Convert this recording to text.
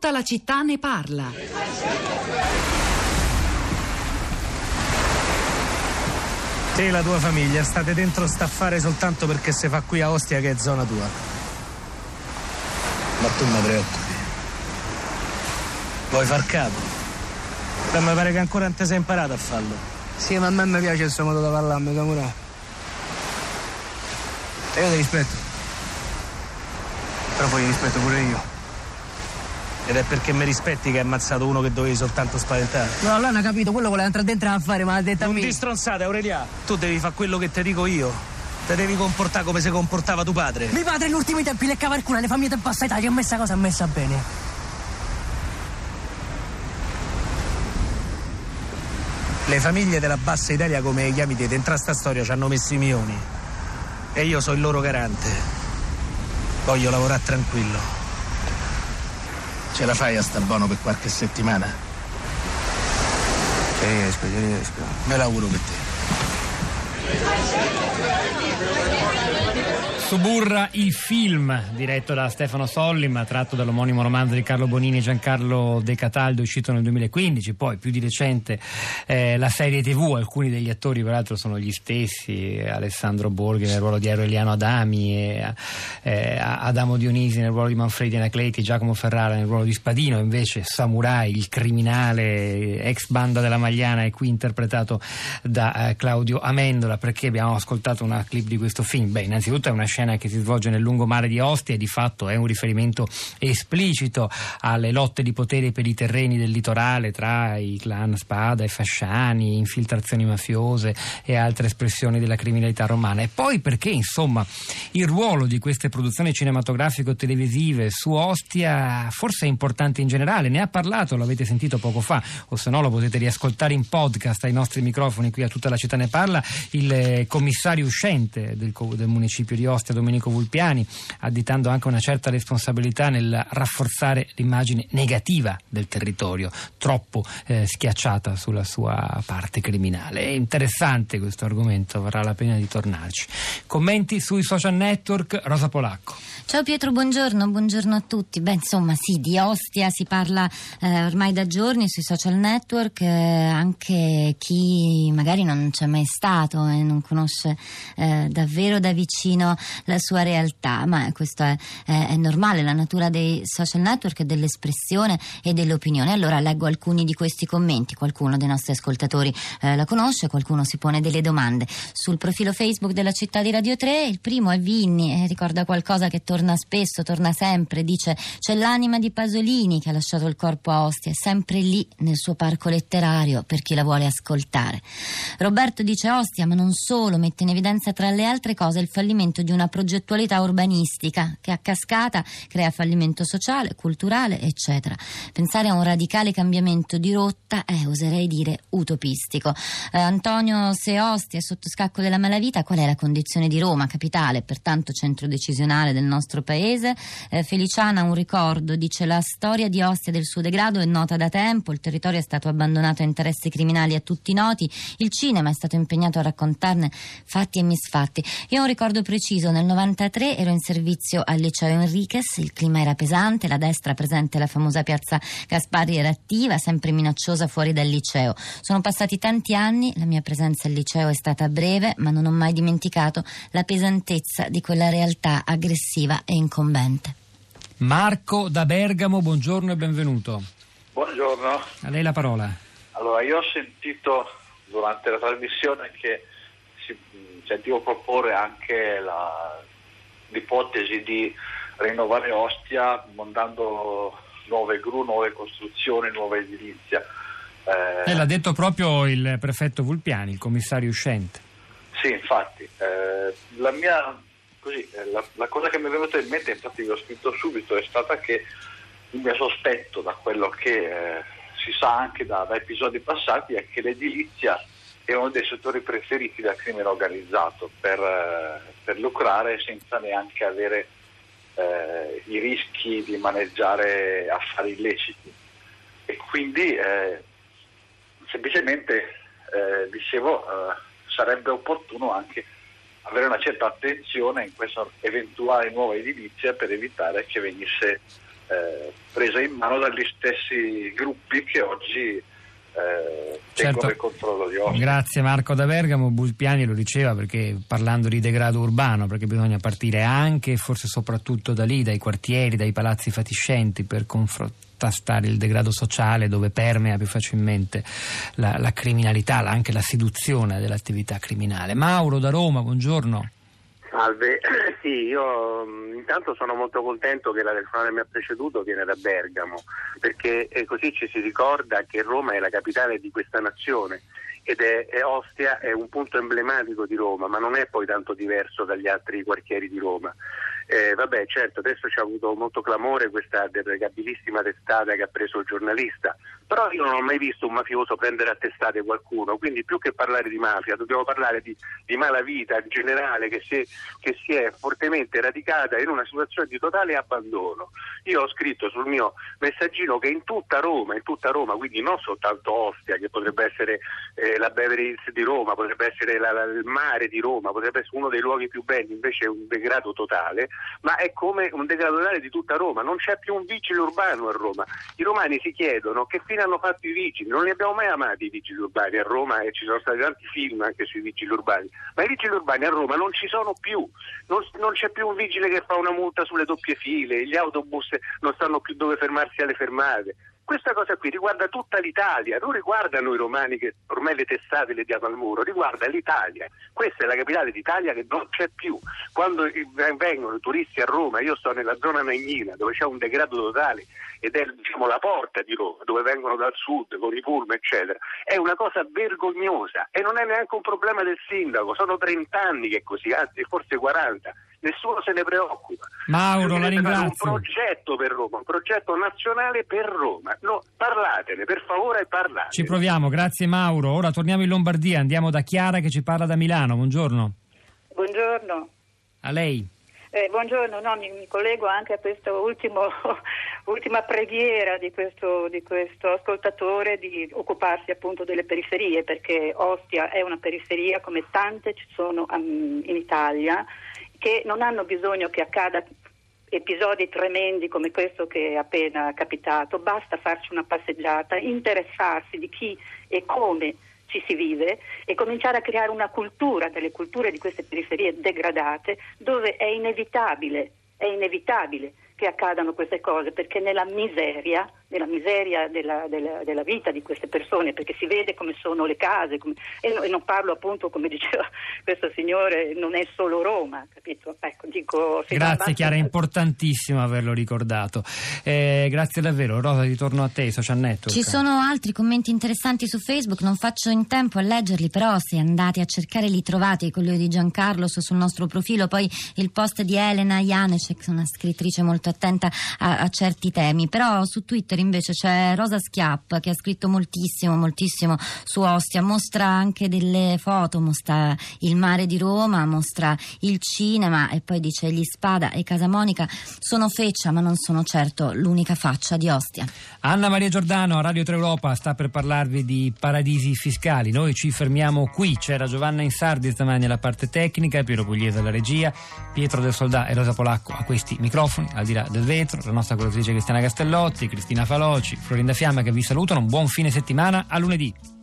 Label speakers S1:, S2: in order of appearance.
S1: Tutta la città ne parla.
S2: Te e la tua famiglia state dentro staffare soltanto perché si fa qui a Ostia che è zona tua. Ma tu mi preoccupi. Vuoi far capo? Ma mi pare che ancora non ti sei imparato a farlo.
S3: Sì, ma a me mi piace il suo modo di parlarmi, Samura. E io ti rispetto. Però poi rispetto pure io.
S2: Ed è perché mi rispetti che hai ammazzato uno che dovevi soltanto spaventare.
S3: No, lei non ha capito, quello voleva entrare dentro a fare, ma l'ha detto a
S2: Non
S3: me.
S2: ti stronzate, Aurelia. Tu devi fare quello che ti dico io. Te devi comportare come si comportava tuo padre.
S3: Mi padre negli ultimi tempi le cava il culo, le famiglie del passato, che a me sta cosa è messa bene.
S2: Le famiglie della bassa Italia, come le chiami te, dentro a sta storia ci hanno messo i milioni. E io sono il loro garante. Voglio lavorare tranquillo. Ce la fai a sta buono per qualche settimana?
S3: Ci riesco, ci riesco.
S2: Me l'auguro per te.
S4: Suburra il film diretto da Stefano Sollima, tratto dall'omonimo romanzo di Carlo Bonini e Giancarlo De Cataldo, uscito nel 2015, poi più di recente eh, la serie TV, alcuni degli attori peraltro sono gli stessi, eh, Alessandro Borghi nel ruolo di Aureliano Adami, e, eh, Adamo Dionisi nel ruolo di Manfredi Anacleti, Giacomo Ferrara nel ruolo di Spadino, invece Samurai, il criminale ex banda della Magliana è qui interpretato da eh, Claudio Amendola, perché abbiamo ascoltato una clip di questo film? Beh, innanzitutto è una scena che si svolge nel lungomare di Ostia e di fatto è un riferimento esplicito alle lotte di potere per i terreni del litorale tra i clan Spada e Fasciani, infiltrazioni mafiose e altre espressioni della criminalità romana. E poi perché, insomma, il ruolo di queste produzioni cinematografico-televisive su Ostia forse è importante in generale. Ne ha parlato, l'avete sentito poco fa, o se no lo potete riascoltare in podcast ai nostri microfoni qui a tutta la città ne parla, il eh, commissario uscente del, del municipio di Ostia, Domenico Vulpiani, additando anche una certa responsabilità nel rafforzare l'immagine negativa del territorio, troppo eh, schiacciata sulla sua parte criminale. È interessante questo argomento, varrà la pena di tornarci. Commenti sui social network, Rosa Polacco.
S5: Ciao Pietro, buongiorno, buongiorno a tutti. Beh, insomma, sì, di Ostia si parla eh, ormai da giorni sui social network, eh, anche chi magari non c'è mai stato e non conosce eh, davvero da vicino la sua realtà, ma questo è, è- è normale, la natura dei social network dell'espressione e dell'opinione. Allora leggo alcuni di questi commenti, qualcuno dei nostri ascoltatori eh, la conosce, qualcuno si pone delle domande. Sul profilo Facebook della città di Radio 3, il primo è Vinni, eh, ricorda qualcosa che torna spesso, torna sempre, dice c'è l'anima di Pasolini che ha lasciato il corpo a Ostia, è sempre lì nel suo parco letterario per chi la vuole ascoltare. Roberto dice Ostia, ma non solo, mette in evidenza tra le altre cose il fallimento di una progettualità urbanistica che a cascata crea fallimento sociale, culturale, eccetera. Pensare a un radicale cambiamento di rotta è, oserei dire, utopistico. Eh, Antonio, se Ostia è sotto scacco della malavita, qual è la condizione di Roma, capitale, pertanto centro decisionale del nostro paese? Eh, Feliciana, un ricordo, dice la storia di Ostia del suo degrado è nota da tempo, il territorio è stato abbandonato a interessi criminali a tutti noti, il cinema è stato impegnato a raccontarne fatti e misfatti. Io ho un ricordo preciso, nel 93 ero in servizio al liceo Enriquez, il clima era pesante, la destra presente alla famosa piazza Gaspari era attiva, sempre minacciosa fuori dal liceo. Sono passati tanti anni, la mia presenza al liceo è stata breve, ma non ho mai dimenticato la pesantezza di quella realtà aggressiva e incombente.
S4: Marco da Bergamo, buongiorno e benvenuto.
S6: Buongiorno,
S4: A lei la parola.
S6: allora io ho sentito durante la trasmissione che si sentivo proporre anche la- l'ipotesi di rinnovare Ostia mandando nuove gru, nuove costruzioni, nuova edilizia. Eh,
S4: Eh, l'ha detto proprio il prefetto Vulpiani, il commissario uscente.
S6: Sì, infatti, eh, la mia così, eh, la, la cosa che mi è venuta in mente, infatti vi ho scritto subito, è stata che il mio sospetto, da quello che eh, si sa anche da, da episodi passati, è che l'edilizia è uno dei settori preferiti dal crimine organizzato per, eh, per lucrare senza neanche avere eh, i rischi di maneggiare affari illeciti. E quindi eh, semplicemente eh, dicevo eh, sarebbe opportuno anche avere una certa attenzione in questa eventuale nuova edilizia per evitare che venisse eh, presa in mano dagli stessi gruppi che oggi eh, certo. il controllo di Ostia.
S4: Grazie Marco da Bergamo, Bulpiani lo diceva perché parlando di degrado urbano, perché bisogna partire anche e forse soprattutto da lì, dai quartieri, dai palazzi fatiscenti per contrastare il degrado sociale dove permea più facilmente la, la criminalità, anche la seduzione dell'attività criminale. Mauro da Roma, buongiorno.
S1: Salve, sì, io mm, intanto sono molto contento che la telefonata che mi ha preceduto viene da Bergamo, perché così ci si ricorda che Roma è la capitale di questa nazione ed è, è, Ostia è un punto emblematico di Roma, ma non è poi tanto diverso dagli altri quartieri di Roma. Eh, vabbè, certo, adesso ci ha avuto molto clamore questa deprecabilissima testata che ha preso il giornalista, però io non ho mai visto un mafioso prendere a testate qualcuno, quindi più che parlare di mafia dobbiamo parlare di, di malavita in generale che si, è, che si, è, fortemente radicata in una situazione di totale abbandono. Io ho scritto sul mio messaggino che in tutta Roma, in tutta Roma quindi non soltanto Ostia, che potrebbe essere eh, la Beverly di Roma, potrebbe essere la, la, il mare di Roma, potrebbe essere uno dei luoghi più belli, invece è un degrado totale, ma è come un degradare di tutta Roma, non c'è più un vigile urbano a Roma. I romani si chiedono che fine hanno fatto i vigili, non li abbiamo mai amati i vigili urbani a Roma e ci sono stati tanti film anche sui vigili urbani, ma i vigili urbani a Roma non ci sono più, non, non c'è più un vigile che fa una multa sulle doppie file, gli autobus non sanno più dove fermarsi alle fermate. Questa cosa qui riguarda tutta l'Italia, non riguarda noi romani che ormai le testate le diamo al muro, riguarda l'Italia. Questa è la capitale d'Italia che non c'è più. Quando vengono i turisti a Roma, io sto nella zona Nagnina dove c'è un degrado totale ed è diciamo, la porta di Roma, dove vengono dal sud con i pullman, eccetera, è una cosa vergognosa e non è neanche un problema del sindaco, sono 30 anni che è così, anzi forse 40 nessuno se ne preoccupa.
S4: Mauro, la ringrazio.
S1: Un progetto per Roma, un progetto nazionale per Roma. No, parlatene, per favore parlate.
S4: Ci proviamo, grazie Mauro. Ora torniamo in Lombardia, andiamo da Chiara che ci parla da Milano. Buongiorno.
S7: Buongiorno.
S4: A lei.
S7: Eh, buongiorno, no, mi, mi, collego anche a questa ultima preghiera di questo, di questo, ascoltatore di occuparsi appunto delle periferie, perché Ostia è una periferia come tante ci sono um, in Italia che non hanno bisogno che accada episodi tremendi come questo che è appena capitato, basta farci una passeggiata, interessarsi di chi e come ci si vive e cominciare a creare una cultura delle culture di queste periferie degradate dove è inevitabile, è inevitabile che accadano queste cose perché nella miseria nella miseria della, della, della, vita di queste persone, perché si vede come sono le case, come, e, no, e, non parlo appunto, come diceva questo signore, non è solo Roma, capito? Ecco, dico,
S4: grazie Chiara, è importantissimo averlo ricordato. Eh, grazie davvero, Rosa, ritorno a te, social network.
S5: Ci sono altri commenti interessanti su Facebook, non faccio in tempo a leggerli, però se andate a cercare li trovate, quello di Giancarlo sul nostro profilo, poi il post di Elena Janecek, una scrittrice molto attenta a, a certi temi, però su Twitter Twitter invece c'è Rosa Schiapp che ha scritto moltissimo, moltissimo su Ostia, mostra anche delle foto, mostra il mare di Roma, mostra il cinema e poi dice gli Spada e Casa Monica sono feccia ma non sono certo l'unica faccia di Ostia.
S4: Anna Maria Giordano Radio 3 Europa sta per parlarvi di paradisi fiscali. Noi ci fermiamo qui. C'era Giovanna Insardi stamani alla parte tecnica, Piero Pugliese alla regia, Pietro del Soldà e Rosa Polacco a questi microfoni, al di là del vetro, la nostra curatrice Cristiana Castellotti, Cristina Faloci, Florinda Fiamma che vi salutano. Un buon fine settimana. A lunedì.